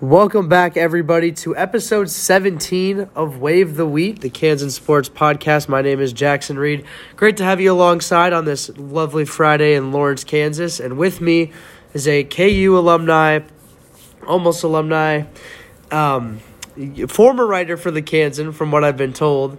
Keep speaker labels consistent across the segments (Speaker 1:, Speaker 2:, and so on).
Speaker 1: Welcome back, everybody, to episode 17 of Wave the Wheat, the Kansas Sports Podcast. My name is Jackson Reed. Great to have you alongside on this lovely Friday in Lawrence, Kansas. And with me is a KU alumni, almost alumni, um, former writer for the Kansan, from what I've been told.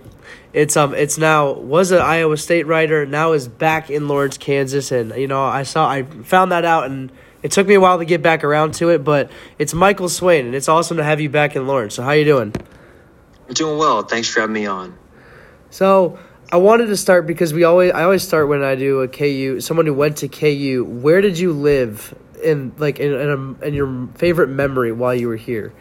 Speaker 1: It's um, it's now was an Iowa State writer, now is back in Lawrence, Kansas, and you know I saw I found that out and it took me a while to get back around to it, but it's Michael Swain, and it's awesome to have you back in Lawrence. So how you doing?
Speaker 2: I'm doing well. Thanks for having me on.
Speaker 1: So I wanted to start because we always I always start when I do a KU. Someone who went to KU. Where did you live in like in in, a, in your favorite memory while you were here?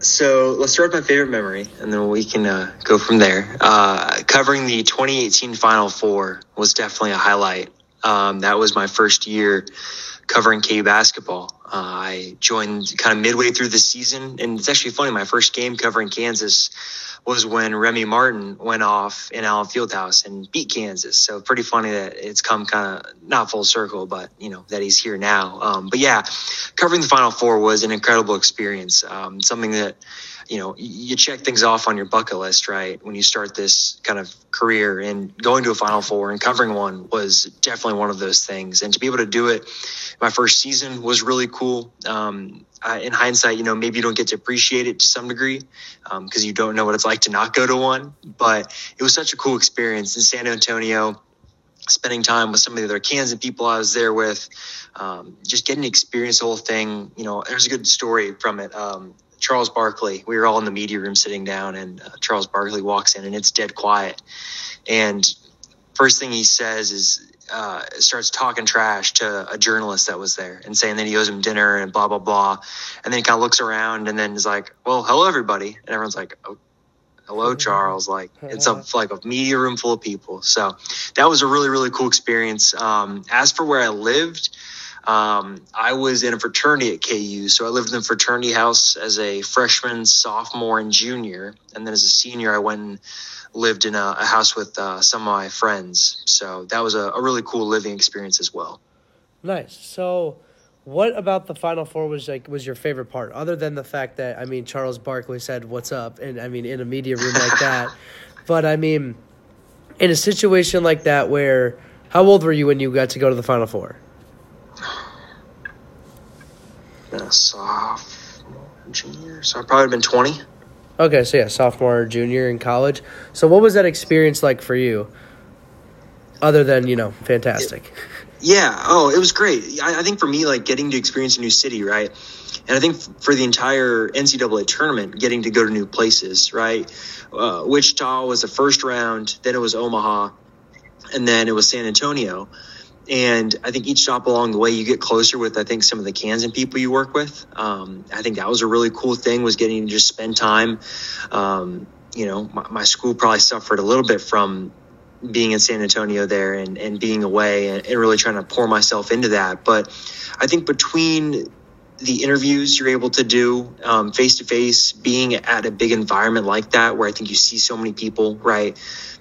Speaker 2: So let's start with my favorite memory, and then we can uh, go from there. Uh, covering the 2018 Final Four was definitely a highlight um, that was my first year covering KU basketball. Uh, I joined kind of midway through the season, and it's actually funny. My first game covering Kansas was when Remy Martin went off in Allen Fieldhouse and beat Kansas. So pretty funny that it's come kind of not full circle, but you know that he's here now. Um, but yeah, covering the Final Four was an incredible experience. Um, something that you know, you check things off on your bucket list, right? When you start this kind of career and going to a Final Four and covering one was definitely one of those things. And to be able to do it my first season was really cool. Um, I, in hindsight, you know, maybe you don't get to appreciate it to some degree because um, you don't know what it's like to not go to one. But it was such a cool experience in San Antonio spending time with some of the other Kansas people I was there with, um, just getting to experience the whole thing. You know, there's a good story from it. Um, Charles Barkley. We were all in the media room sitting down, and uh, Charles Barkley walks in, and it's dead quiet. And first thing he says is uh, starts talking trash to a journalist that was there and saying that he owes him dinner and blah blah blah. And then he kind of looks around and then is like, "Well, hello everybody," and everyone's like, oh, "Hello, Charles." Like it's a like a media room full of people. So that was a really really cool experience. Um, as for where I lived. Um, I was in a fraternity at KU, so I lived in the fraternity house as a freshman, sophomore, and junior, and then as a senior, I went and lived in a, a house with uh, some of my friends. So that was a, a really cool living experience as well.
Speaker 1: Nice. So, what about the Final Four was like was your favorite part, other than the fact that I mean Charles Barkley said "What's up?" and I mean in a media room like that, but I mean in a situation like that where how old were you when you got to go to the Final Four?
Speaker 2: been a sophomore, junior, so I've probably been 20.
Speaker 1: Okay, so yeah, sophomore, junior in college. So what was that experience like for you? Other than you know, fantastic. It,
Speaker 2: yeah. Oh, it was great. I, I, think for me, like getting to experience a new city, right? And I think for the entire NCAA tournament, getting to go to new places, right? Uh, Wichita was the first round, then it was Omaha, and then it was San Antonio. And I think each stop along the way, you get closer with, I think, some of the Kansan people you work with. Um, I think that was a really cool thing was getting to just spend time. Um, you know, my, my, school probably suffered a little bit from being in San Antonio there and, and being away and, and really trying to pour myself into that. But I think between the interviews you're able to do face to face, being at a big environment like that, where I think you see so many people, right?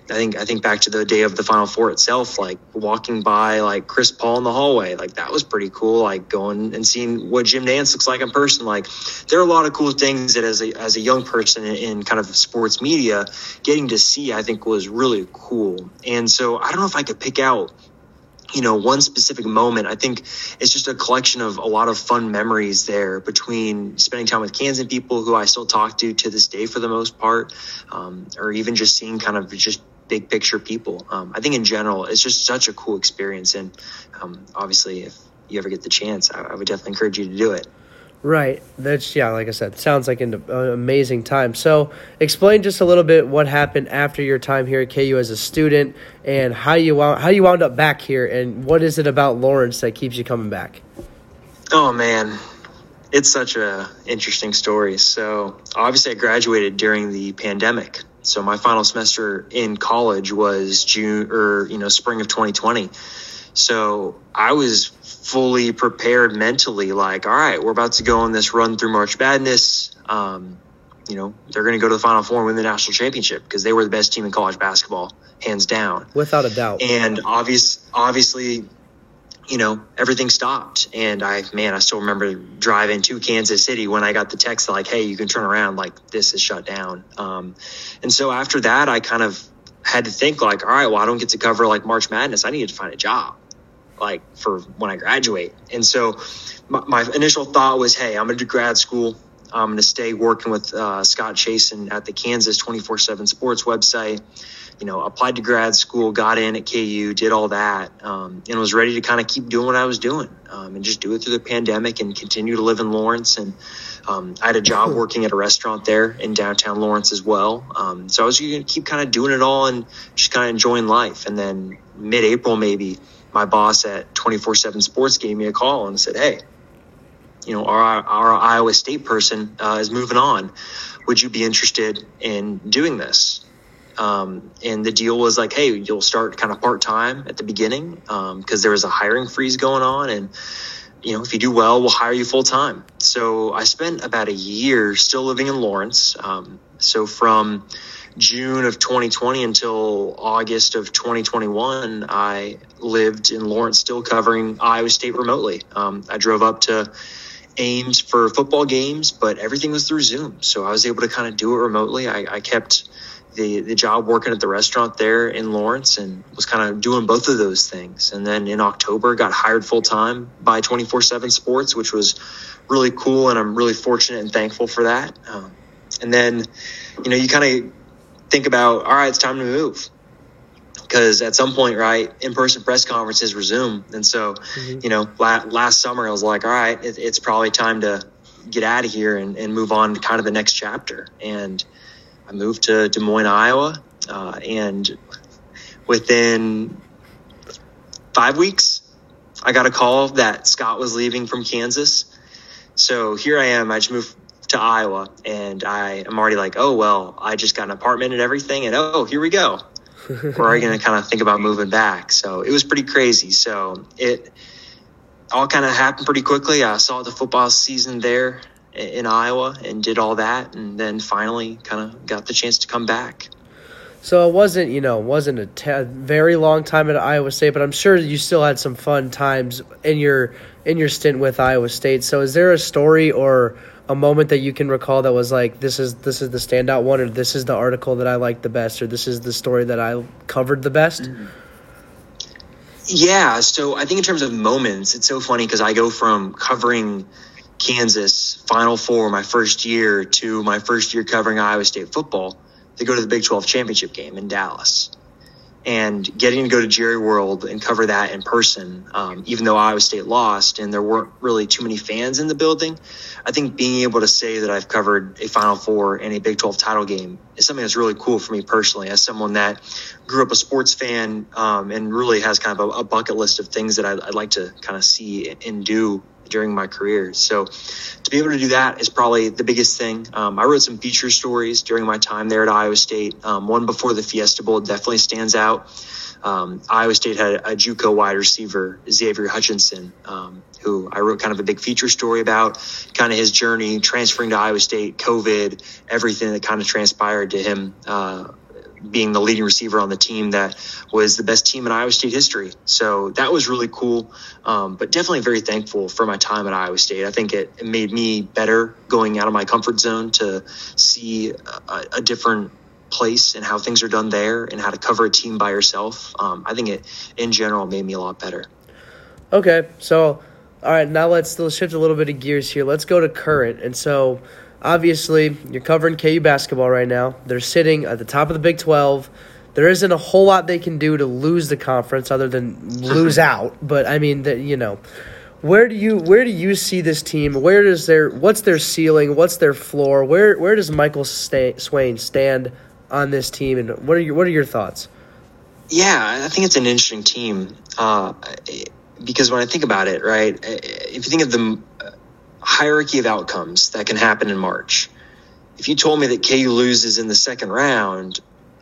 Speaker 2: I think I think back to the day of the Final Four itself, like walking by like Chris Paul in the hallway, like that was pretty cool. Like going and seeing what Jim Nantz looks like in person. Like there are a lot of cool things that as a as a young person in, in kind of sports media, getting to see, I think was really cool. And so I don't know if I could pick out you know one specific moment i think it's just a collection of a lot of fun memories there between spending time with kansan people who i still talk to to this day for the most part um, or even just seeing kind of just big picture people. Um, I think in general, it's just such a cool experience. And um, obviously, if you ever get the chance, I, I, would definitely encourage you to do it.
Speaker 1: Right. That's, yeah, like I said, sounds like an, amazing time. So, explain just a little bit what happened after your time here at KU as a student and how you, wound, how you wound up back here and what is it about Lawrence that keeps you coming back?
Speaker 2: Oh, man. It's such a interesting story. So, obviously, I graduated during the pandemic. So my final semester in college was June or you know spring of 2020. So I was fully prepared mentally, like, all right, we're about to go on this run through March Madness. Um, you know, they're going to go to the Final Four and win the national championship because they were the best team in college basketball, hands down,
Speaker 1: without a doubt.
Speaker 2: And obvious, obviously, you know, everything stopped. And I, man, I still remember driving to Kansas City when I got the text like, hey, you can turn around, like this is shut down. Um, and so after that, I kind of had to think like, all right, well, I don't get to cover like March Madness. I needed to find a job like for when I graduate. And so my, my initial thought was, hey, I'm going to do grad school. I'm going to stay working with uh, Scott Chasen at the Kansas 24 7 sports website you know, applied to grad school, got in at KU, did all that, um, and was ready to kind of keep doing what I was doing um, and just do it through the pandemic and continue to live in Lawrence. And um, I had a job working at a restaurant there in downtown Lawrence as well. Um, so I was going to keep kind of doing it all and just kind of enjoying life. And then mid April, maybe, my boss at 24 7 Sports gave me a call and said, Hey, you know, our, our Iowa State person uh, is moving on. Would you be interested in doing this? Um, and the deal was like, hey, you'll start kind of part time at the beginning because um, there was a hiring freeze going on, and you know if you do well, we'll hire you full time. So I spent about a year still living in Lawrence. Um, so from June of 2020 until August of 2021, I lived in Lawrence, still covering Iowa State remotely. Um, I drove up to Ames for football games, but everything was through Zoom. So I was able to kind of do it remotely. I, I kept the the job working at the restaurant there in Lawrence and was kind of doing both of those things. And then in October, got hired full time by 24 7 Sports, which was really cool. And I'm really fortunate and thankful for that. Um, and then, you know, you kind of think about, all right, it's time to move. Because at some point, right, in person press conferences resume. And so, mm-hmm. you know, la- last summer, I was like, all right, it, it's probably time to get out of here and, and move on to kind of the next chapter. And, I moved to Des Moines, Iowa, uh, and within five weeks, I got a call that Scott was leaving from Kansas. So here I am. I just moved to Iowa, and I am already like, oh well, I just got an apartment and everything, and oh, here we go. We're already going to kind of think about moving back. So it was pretty crazy. So it all kind of happened pretty quickly. I saw the football season there in Iowa and did all that, and then finally kind of got the chance to come back.
Speaker 1: So it wasn't, you know, wasn't a t- very long time at Iowa State, but I'm sure you still had some fun times in your in your stint with Iowa State. So is there a story or a moment that you can recall that was like this is this is the standout one, or this is the article that I liked the best, or this is the story that I covered the best?
Speaker 2: Yeah, so I think in terms of moments, it's so funny because I go from covering Kansas Final Four my first year to my first year covering Iowa State football to go to the Big 12 championship game in Dallas. And getting to go to Jerry World and cover that in person, um, even though Iowa State lost and there weren't really too many fans in the building, I think being able to say that I've covered a Final Four and a Big 12 title game is something that's really cool for me personally, as someone that grew up a sports fan um, and really has kind of a, a bucket list of things that I'd, I'd like to kind of see and do during my career. So to be able to do that is probably the biggest thing. Um, I wrote some feature stories during my time there at Iowa State. Um, one before the Fiesta Bowl definitely stands out. Um, Iowa State had a JUCO wide receiver, Xavier Hutchinson, um, who I wrote kind of a big feature story about, kind of his journey transferring to Iowa State, COVID, everything that kind of transpired to him uh, being the leading receiver on the team that was the best team in Iowa State history. So that was really cool, um, but definitely very thankful for my time at Iowa State. I think it, it made me better going out of my comfort zone to see a, a, different place and how things are done there and how to cover a team by yourself. Um, I think it, in general, made me a lot better.
Speaker 1: Okay, so all right, now let's, let's shift a little bit of gears here. Let's go to current, and so obviously, you're covering KU basketball right now. They're sitting at the top of the Big 12. There isn't a whole lot they can do to lose the conference other than lose out. But I mean, the, you know, where do you where do you see this team? Where does their what's their ceiling? What's their floor? Where where does Michael Stay, Swain stand on this team? And what are your what are your thoughts?
Speaker 2: Yeah, I think it's an interesting team uh, because when I think about it, right, if you think of the hierarchy of outcomes that can happen in March. If you told me that KU loses in the second round,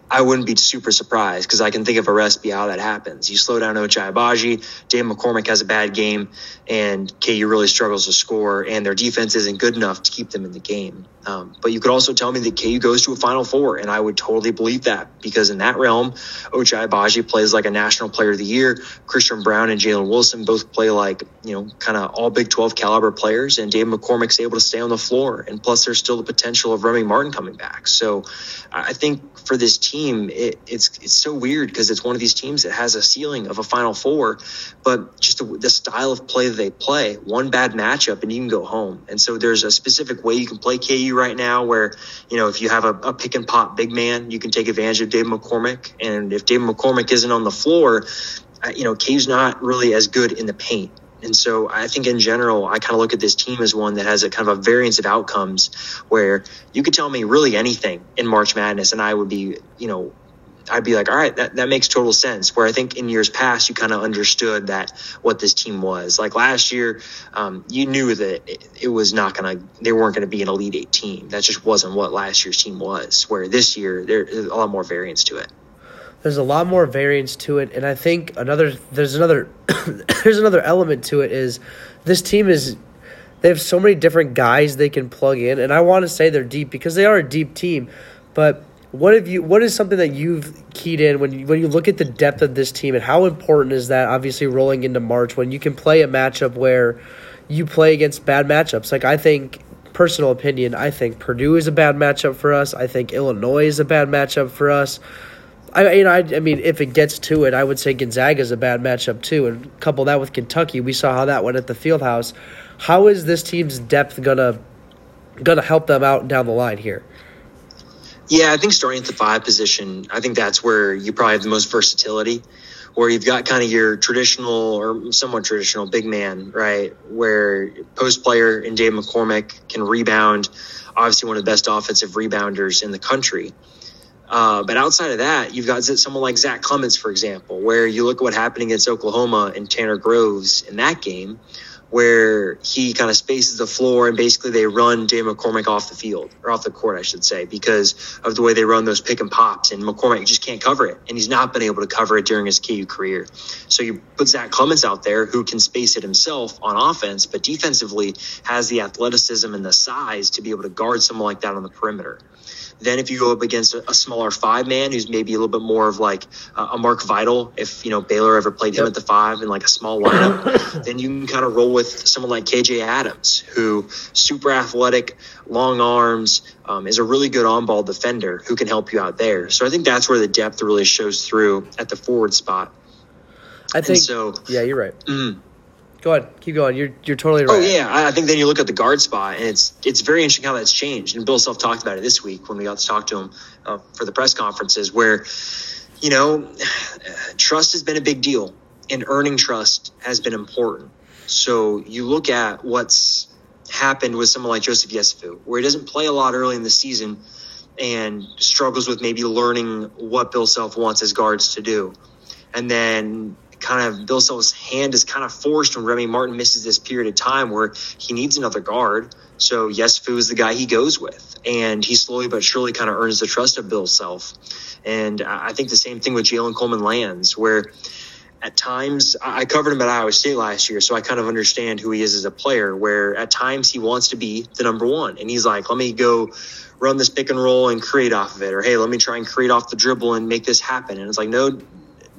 Speaker 2: I wouldn't be super surprised because I can think of a recipe how that happens. You slow down Ochai Agbaji, Dave McCormack has a bad game, and KU really struggles to score, and their defense isn't good enough to keep them in the game. Um, but you could also tell me that KU goes to a Final Four, and I would totally believe that because in that realm, Ochai Agbaji plays like a National Player of the Year. Christian Braun and Jalen Wilson both play like you know kind of all Big 12 caliber players, and Dave McCormack's able to stay on the floor, and plus there's still the potential of Remy Martin coming back. So I think for this team, it, it's it's so weird because it's one of these teams that has a ceiling of a Final Four, but just the, the style of play that they play, one bad matchup and you can go home. And so there's a specific way you can play KU right now, where you know if you have a, a pick and pop big man, you can take advantage of Dave McCormack, and if Dave McCormack isn't on the floor, you know KU's not really as good in the paint. And so I think in general, I kind of look at this team as one that has a kind of a variance of outcomes where you could tell me really anything in March Madness and I would be, you know, I'd be like, all right, that, that makes total sense. Where I think in years past, you kind of understood that what this team was. Like last year, um, you knew that it, it was not going to, they weren't going to be an Elite Eight team. That just wasn't what last year's team was. Where this year, there's a lot more variance to it
Speaker 1: there's a lot more variance to it and i think another there's another there's another element to it is this team is they have so many different guys they can plug in and i want to say they're deep because they are a deep team but what have you what is something that you've keyed in when you when you look at the depth of this team and how important is that obviously rolling into march when you can play a matchup where you play against bad matchups? Like i think personal opinion i think purdue is a bad matchup for us. I think illinois is a bad matchup for us I you know I, I mean if it gets to it, I would say Gonzaga is a bad matchup too, and couple that with Kentucky, we saw how that went at the Fieldhouse. How is this team's depth gonna gonna help them out down the line here?
Speaker 2: Yeah, I think starting at the five position, I think that's where you probably have the most versatility, where you've got kind of your traditional or somewhat traditional big man, right? Where post player and Dave McCormack can rebound, obviously one of the best offensive rebounders in the country. Uh, but outside of that, you've got someone like Zach Clemence, for example, where you look at what happened against Oklahoma and Tanner Groves in that game, where he kind of spaces the floor and basically they run Dave McCormack off the field or off the court, I should say, because of the way they run those pick and pops. And McCormack just can't cover it. And he's not been able to cover it during his KU career. So you put Zach Clemence out there who can space it himself on offense, but defensively has the athleticism and the size to be able to guard someone like that on the perimeter. Then if you go up against a, a smaller five man who's maybe a little bit more of like uh, a Mark Vital, if you know Baylor ever played him yep. at the five in like a small lineup, then you can kind of roll with someone like KJ Adams, who super athletic, long arms, um, is a really good on ball defender who can help you out there. So I think that's where the depth really shows through at the forward spot.
Speaker 1: I think and so. Yeah, you're right. Mm, Go ahead, keep going. You're you're totally
Speaker 2: oh,
Speaker 1: right.
Speaker 2: Oh yeah, I think then you look at the guard spot, and it's it's very interesting how that's changed. And Bill Self talked about it this week when we got to talk to him uh, for the press conferences, where you know trust has been a big deal, and earning trust has been important. So you look at what's happened with someone like Joseph Yesufu, where he doesn't play a lot early in the season and struggles with maybe learning what Bill Self wants his guards to do. And then kind of Bill Self's hand is kind of forced when Remy Martin misses this period of time where he needs another guard. So yes, Yesufu is the guy he goes with, and he slowly but surely kind of earns the trust of Bill Self. And I think the same thing with Jalen Coleman Lands, where at times I covered him at Iowa State last year, so I kind of understand who he is as a player. Where at times he wants to be the number one, and he's like, "Let me go." run this pick and roll and create off of it or hey let me try and create off the dribble and make this happen and it's like no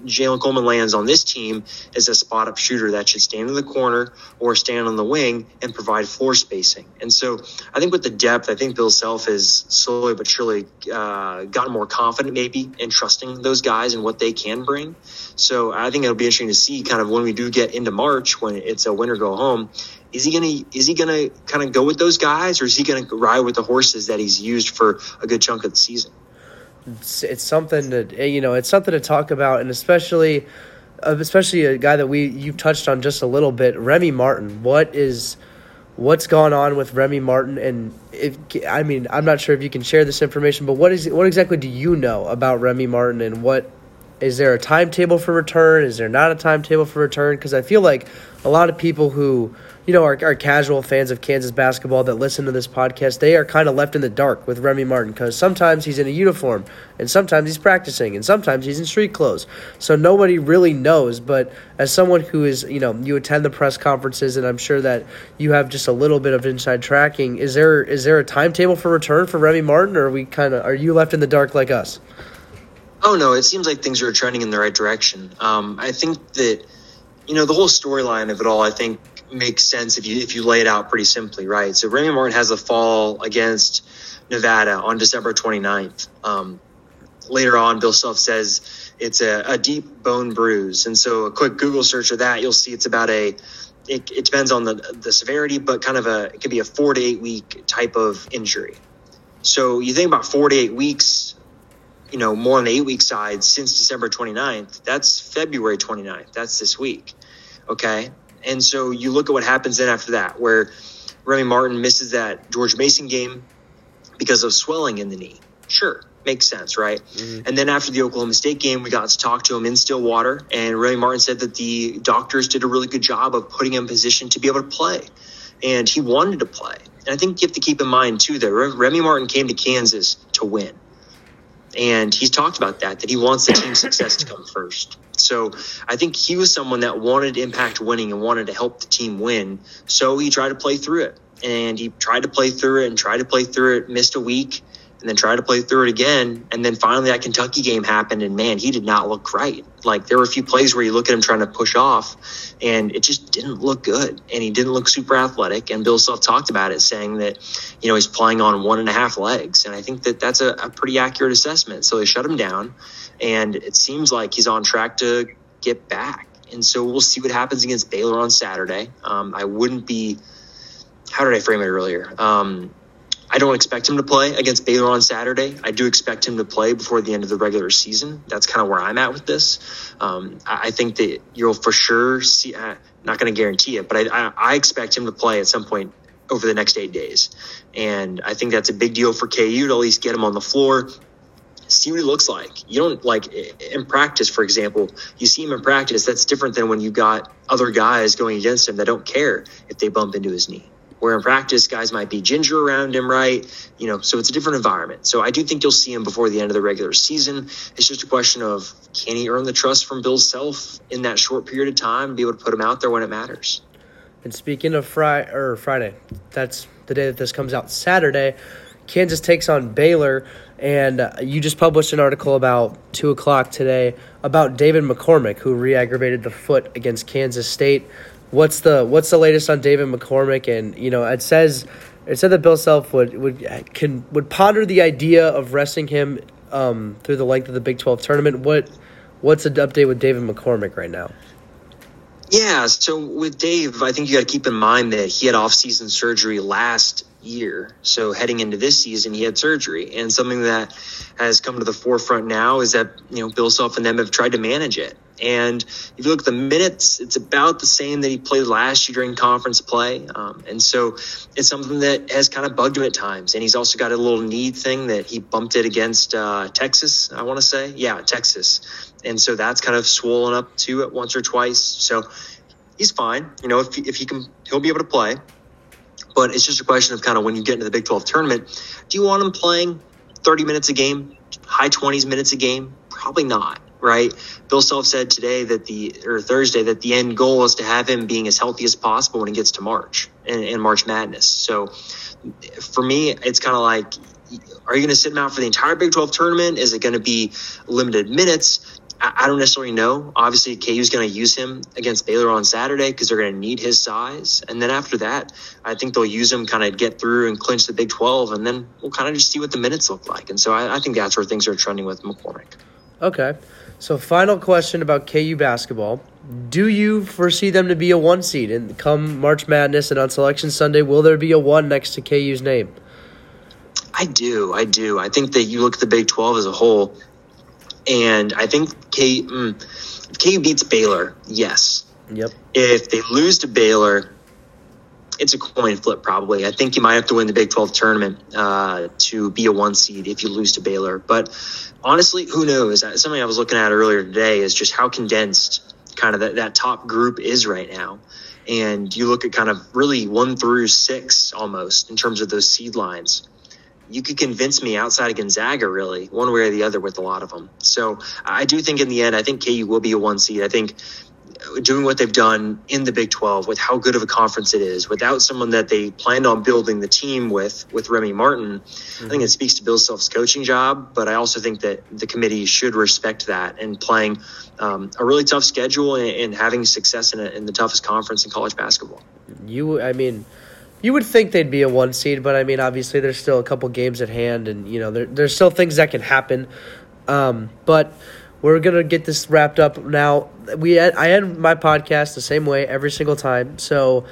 Speaker 2: Jalen Coleman Lands on this team as a spot up shooter that should stand in the corner or stand on the wing and provide floor spacing. And so I think with the depth, I think Bill Self has slowly but surely uh, gotten more confident maybe in trusting those guys and what they can bring. So I think it'll be interesting to see kind of when we do get into March when it's a win or go home. Is he gonna is he gonna kind of go with those guys or is he gonna ride with the horses that he's used for a good chunk of the season?
Speaker 1: It's, it's something to eh, you know it's something to talk about, and especially uh, especially a guy that we you've touched on just a little bit, Remy Martin. What is what's gone on with Remy Martin, and if I mean I'm not sure if you can share this information, but what is what exactly do you know about Remy Martin, and what is there a timetable for return? Is there not a timetable for return? Because I feel like a lot of people who you know, our, our casual fans of Kansas basketball that listen to this podcast, they are kind of left in the dark with Remy Martin because sometimes he's in a uniform and sometimes he's practicing and sometimes he's in street clothes. So nobody really knows. But as someone who is, you know, you attend the press conferences and I'm sure that you have just a little bit of inside tracking. Is there is there a timetable for return for Remy Martin, or are we kind of are you left in the dark like us?
Speaker 2: Oh no, it seems like things are trending in the right direction. Um, I think that you know the whole storyline of it all. I think makes sense if you if you lay it out pretty simply, right? So Remy Martin has a fall against Nevada on December 29th. Um, later on, Bill Self says it's a, a, deep bone bruise, and so a quick Google search of that, you'll see it's about a. It, it depends on the the severity, but kind of a it could be a four to eight week type of injury. So you think about four to eight weeks, you know, more on the eight week side since December 29th. That's February 29th. That's this week. Okay. And so you look at what happens then after that, where Remy Martin misses that George Mason game because of swelling in the knee. Sure, makes sense, right? Mm-hmm. And then after the Oklahoma State game, we got to talk to him in Stillwater, and Remy Martin said that the doctors did a really good job of putting him in position to be able to play. And he wanted to play. And I think you have to keep in mind, too, that Remy Martin came to Kansas to win. And he's talked about that, that he wants the team's success to come first. So I think he was someone that wanted impact winning and wanted to help the team win. So he tried to play through it. And he tried to play through it and tried to play through it, missed a week, and then try to play through it again. And then finally that Kentucky game happened, and man, he did not look right. Like there were a few plays where you look at him trying to push off, and it just didn't look good. And he didn't look super athletic. And Bill Self talked about it, saying that, you know, he's playing on one and a half legs. And I think that that's a, a pretty accurate assessment. So they shut him down, and it seems like he's on track to get back. And so we'll see what happens against Baylor on Saturday. Um, I wouldn't be, how did I frame it earlier? Um, I don't expect him to play against Baylor on Saturday. I do expect him to play before the end of the regular season. That's kind of where I'm at with this. Um, I, I, think that you'll for sure see, uh, not going to guarantee it, but I, I, I, expect him to play at some point over the next eight days. And I think that's a big deal for KU to at least get him on the floor, see what he looks like. You don't like in practice, for example, you see him in practice. That's different than when you got other guys going against him that don't care if they bump into his knee. Where in practice, guys might be ginger around him, right? You know, so it's a different environment. So I do think you'll see him before the end of the regular season. It's just a question of can he earn the trust from Bill Self in that short period of time, be able to put him out there when it matters.
Speaker 1: And speaking of or Friday, that's the day that this comes out. Saturday, Kansas takes on Baylor, and uh, you just published an article about two o'clock today about David McCormack, who re-aggravated the foot against Kansas State. What's the what's the latest on David McCormack? And you know, it says it said that Bill Self would would can would ponder the idea of resting him um, through the length of the Big Twelve tournament. What what's the update with David McCormack right now?
Speaker 2: Yeah, so with Dave, I think you got to keep in mind that he had off-season surgery last year. So heading into this season, he had surgery, and something that has come to the forefront now is that you know Bill Self and them have tried to manage it. And if you look at the minutes, it's about the same that he played last year during conference play. Um, and so it's something that has kind of bugged him at times. And he's also got a little knee thing that he bumped it against uh, Texas, I want to say. Yeah, Texas. And so that's kind of swollen up to it once or twice. So he's fine. You know, if, if he can, he'll be able to play. But it's just a question of kind of when you get into the Big 12 tournament, do you want him playing 30 minutes a game, high 20s minutes a game? Probably not, right? Bill Self said today that the, or Thursday, that the end goal is to have him being as healthy as possible when he gets to March and, and March Madness. So for me, it's kind of like, are you going to sit him out for the entire Big 12 tournament? Is it going to be limited minutes? I don't necessarily know. Obviously, KU is going to use him against Baylor on Saturday because they're going to need his size. And then after that, I think they'll use him kind of get through and clinch the Big 12. And then we'll kind of just see what the minutes look like. And so I, I think that's where things are trending with McCormick.
Speaker 1: Okay. So, final question about KU basketball. Do you foresee them to be a one seed? And come March Madness and on Selection Sunday, will there be a one next to KU's name?
Speaker 2: I do. I do. I think that you look at the Big 12 as a whole and I think K, mm, KU beats Baylor, yes.
Speaker 1: Yep.
Speaker 2: If they lose to Baylor, it's a coin flip probably. I think you might have to win the Big 12 tournament uh, to be a one seed if you lose to Baylor. But honestly, who knows? Something I was looking at earlier today is just how condensed kind of that, that top group is right now. and you look at kind of really one through six almost in terms of those seed lines, you could convince me outside of Gonzaga, really, one way or the other with a lot of them. So I do think in the end, I think KU will be a one seed. I think doing what they've done in the Big 12 with how good of a conference it is, without someone that they planned on building the team with, with Remy Martin, mm-hmm. I think it speaks to Bill Self's coaching job. But I also think that the committee should respect that and playing um, a really tough schedule and, and having success in, a, in the toughest conference in college basketball.
Speaker 1: You, I mean, you would think they'd be a one seed, but I mean, obviously, there's still a couple games at hand, and you know, there, there's still things that can happen. Um, but we're gonna get this wrapped up now. We I end my podcast the same way every single time. So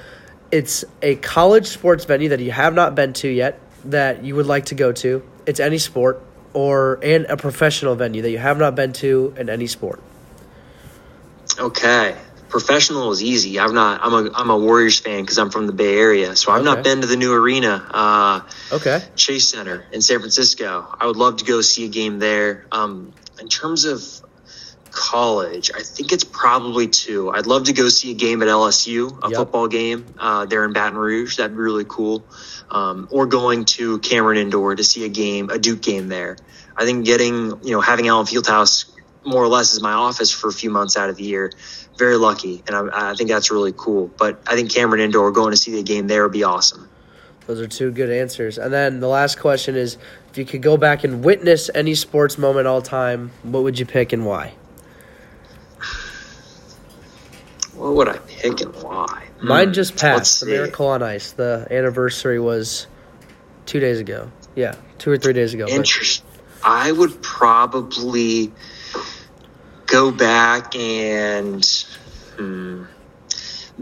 Speaker 1: it's a college sports venue that you have not been to yet that you would like to go to. It's any sport or and a professional venue that you have not been to in any sport.
Speaker 2: Okay professional is easy. I've not. I'm a I'm a Warriors fan because I'm from the Bay Area, so I've okay. not been to the new arena. Uh,
Speaker 1: okay.
Speaker 2: Chase Center in San Francisco. I would love to go see a game there. Um, in terms of college, I think it's probably two. I'd love to go see a game at LSU, a yep. football game uh, there in Baton Rouge. That'd be really cool. Um, or going to Cameron Indoor to see a game, a Duke game there. I think getting, you know, having Allen Fieldhouse more or less is my office for a few months out of the year very lucky, and I, I think that's really cool. But I think Cameron Indoor going to see the game there would be awesome.
Speaker 1: Those are two good answers. And then the last question is if you could go back and witness any sports moment all time, what would you pick and why?
Speaker 2: What would I pick and why?
Speaker 1: Mine just hmm, passed. The Miracle on Ice. The anniversary was two days ago. Yeah, two or three days ago.
Speaker 2: Interesting. I would probably go back and hmm,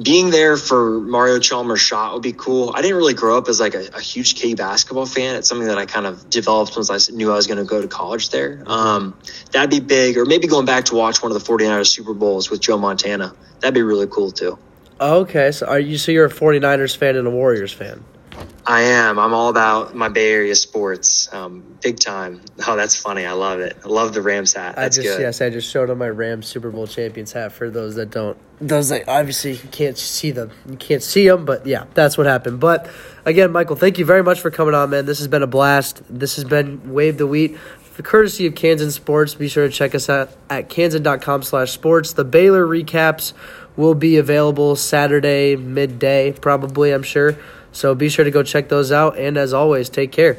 Speaker 2: being there for Mario Chalmers' shot would be cool. I didn't really grow up as like a, a, huge K basketball fan. It's something that I kind of developed once I knew I was going to go to college there. Um, that'd be big. Or maybe going back to watch one of the 49ers Super Bowls with Joe Montana. That'd be really cool too.
Speaker 1: Okay, so are you so you're a 49ers fan and a Warriors fan?
Speaker 2: I am. I'm all about my Bay Area sports, um, big time. Oh, that's funny. I love it. I love the Rams hat. That's
Speaker 1: I just
Speaker 2: good.
Speaker 1: yes, I just showed on my Rams Super Bowl champions hat for those that don't. Those that obviously you can't see them. You can't see them, but yeah, that's what happened. But again, Michael, thank you very much for coming on, man. This has been a blast. This has been Wave the Wheat. For courtesy of Kansan Sports, be sure to check us out at kansan.com slash sports. The Baylor recaps will be available Saturday midday, probably, I'm sure. So be sure to go check those out. And as always, take care.